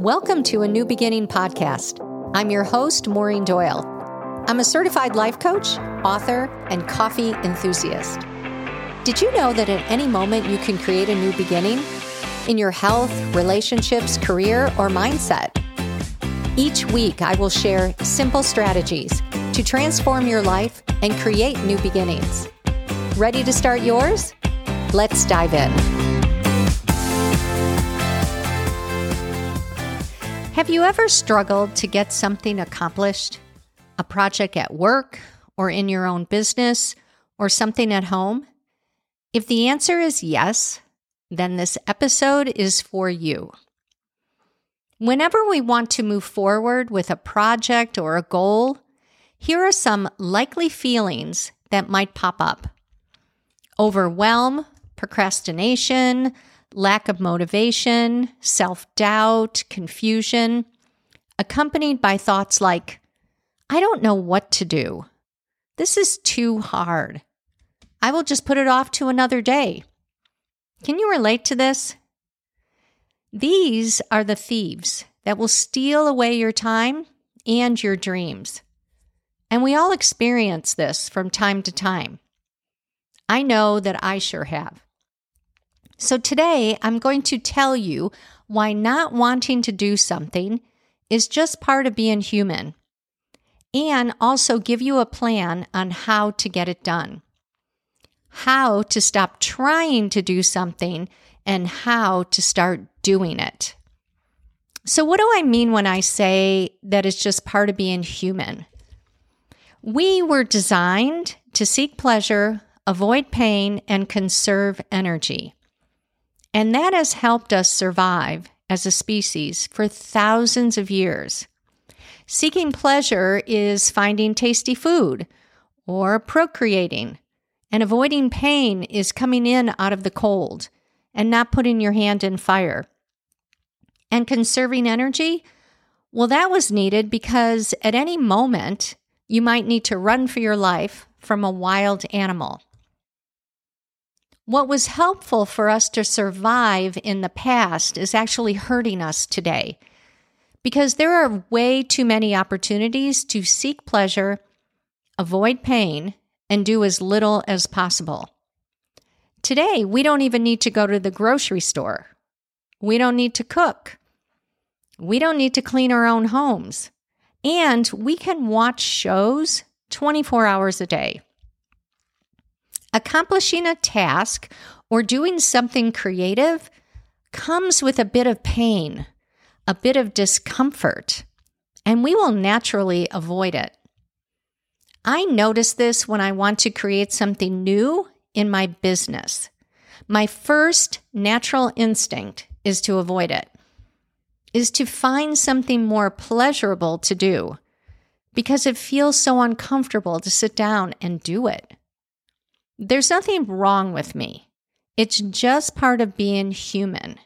Welcome to a New Beginning podcast. I'm your host, Maureen Doyle. I'm a certified life coach, author, and coffee enthusiast. Did you know that at any moment you can create a new beginning in your health, relationships, career, or mindset? Each week, I will share simple strategies to transform your life and create new beginnings. Ready to start yours? Let's dive in. Have you ever struggled to get something accomplished? A project at work, or in your own business, or something at home? If the answer is yes, then this episode is for you. Whenever we want to move forward with a project or a goal, here are some likely feelings that might pop up overwhelm, procrastination, lack of motivation, self doubt, confusion, accompanied by thoughts like, I don't know what to do. This is too hard. I will just put it off to another day. Can you relate to this? These are the thieves that will steal away your time and your dreams. And we all experience this from time to time. I know that I sure have. So today I'm going to tell you why not wanting to do something is just part of being human and also give you a plan on how to get it done. How to stop trying to do something and how to start doing it. So, what do I mean when I say that it's just part of being human? We were designed to seek pleasure, avoid pain, and conserve energy. And that has helped us survive as a species for thousands of years. Seeking pleasure is finding tasty food or procreating, and avoiding pain is coming in out of the cold and not putting your hand in fire. And conserving energy, well, that was needed because at any moment you might need to run for your life from a wild animal. What was helpful for us to survive in the past is actually hurting us today because there are way too many opportunities to seek pleasure, avoid pain, and do as little as possible. Today, we don't even need to go to the grocery store. We don't need to cook. We don't need to clean our own homes. And we can watch shows 24 hours a day. Accomplishing a task or doing something creative comes with a bit of pain, a bit of discomfort, and we will naturally avoid it. I notice this when I want to create something new in my business. My first natural instinct is to avoid it, is to find something more pleasurable to do because it feels so uncomfortable to sit down and do it. There's nothing wrong with me. It's just part of being human.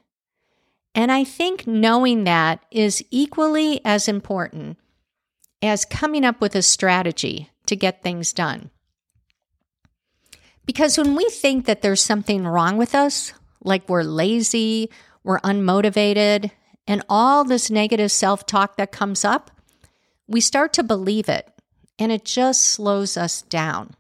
And I think knowing that is equally as important as coming up with a strategy to get things done. Because when we think that there's something wrong with us, like we're lazy, we're unmotivated, and all this negative self talk that comes up, we start to believe it and it just slows us down.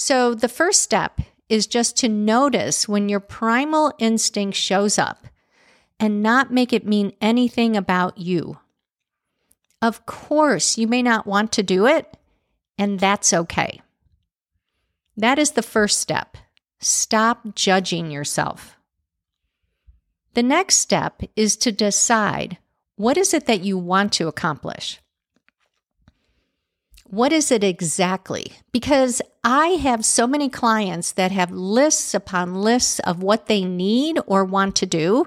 So, the first step is just to notice when your primal instinct shows up and not make it mean anything about you. Of course, you may not want to do it, and that's okay. That is the first step. Stop judging yourself. The next step is to decide what is it that you want to accomplish? What is it exactly? Because I have so many clients that have lists upon lists of what they need or want to do,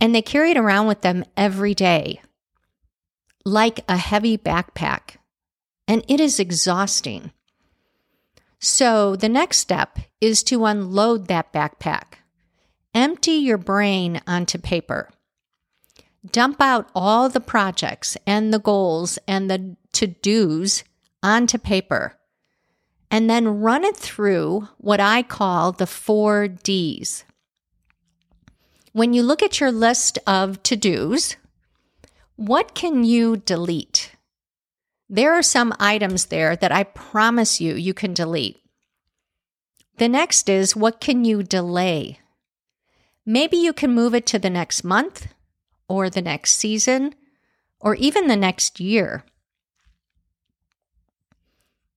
and they carry it around with them every day like a heavy backpack. And it is exhausting. So the next step is to unload that backpack. Empty your brain onto paper. Dump out all the projects and the goals and the to dos onto paper and then run it through what I call the four D's. when you look at your list of to dos, what can you delete? There are some items there that I promise you you can delete. The next is what can you delay? Maybe you can move it to the next month or the next season or even the next year.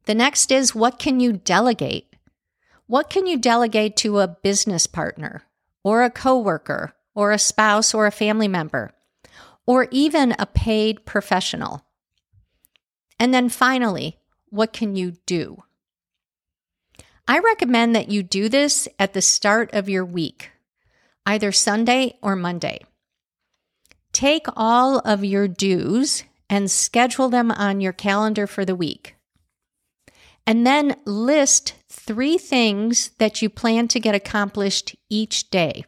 The next is what can you delegate? What can you delegate to a business partner or a coworker or a spouse or a family member or even a paid professional? And then finally, what can you do? I recommend that you do this at the start of your week, either Sunday or Monday. Take all of your do's and schedule them on your calendar for the week. And then list three things that you plan to get accomplished each day.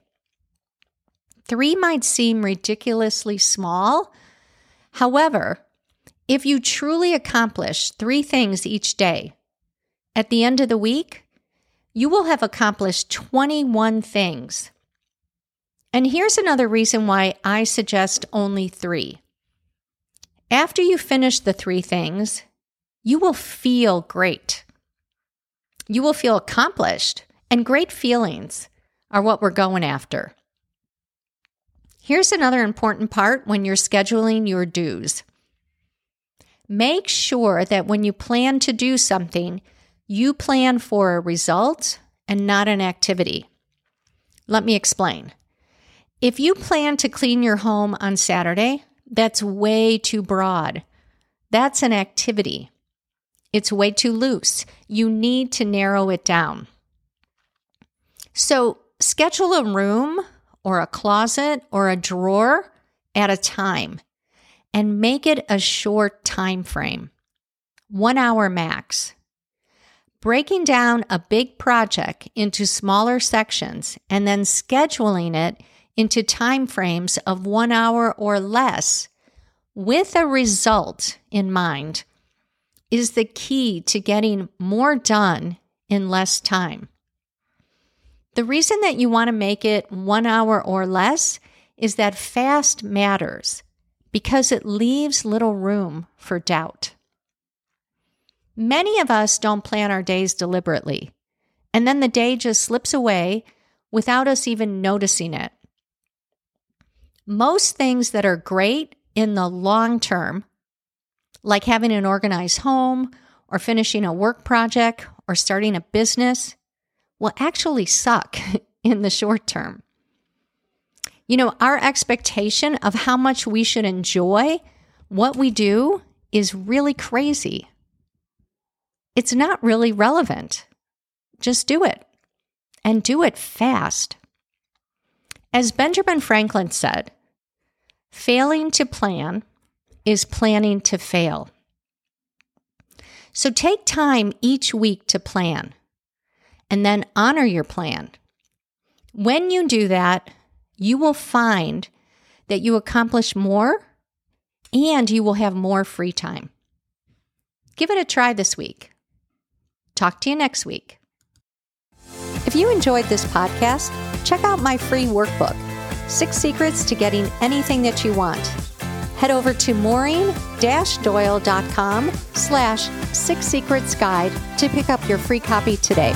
Three might seem ridiculously small. However, if you truly accomplish three things each day, at the end of the week, you will have accomplished 21 things. And here's another reason why I suggest only three. After you finish the three things, you will feel great. You will feel accomplished, and great feelings are what we're going after. Here's another important part when you're scheduling your do's. Make sure that when you plan to do something, you plan for a result and not an activity. Let me explain. If you plan to clean your home on Saturday, that's way too broad. That's an activity. It's way too loose. You need to narrow it down. So, schedule a room or a closet or a drawer at a time and make it a short time frame. 1 hour max. Breaking down a big project into smaller sections and then scheduling it into time frames of 1 hour or less with a result in mind is the key to getting more done in less time. The reason that you want to make it one hour or less is that fast matters because it leaves little room for doubt. Many of us don't plan our days deliberately, and then the day just slips away without us even noticing it. Most things that are great in the long term like having an organized home or finishing a work project or starting a business, will actually suck in the short term. You know, our expectation of how much we should enjoy what we do is really crazy. It's not really relevant. Just do it and do it fast. As Benjamin Franklin said, failing to plan is planning to fail. So take time each week to plan and then honor your plan. When you do that, you will find that you accomplish more and you will have more free time. Give it a try this week. Talk to you next week. If you enjoyed this podcast, check out my free workbook Six Secrets to Getting Anything That You Want head over to maureen-doyle.com slash six secrets guide to pick up your free copy today.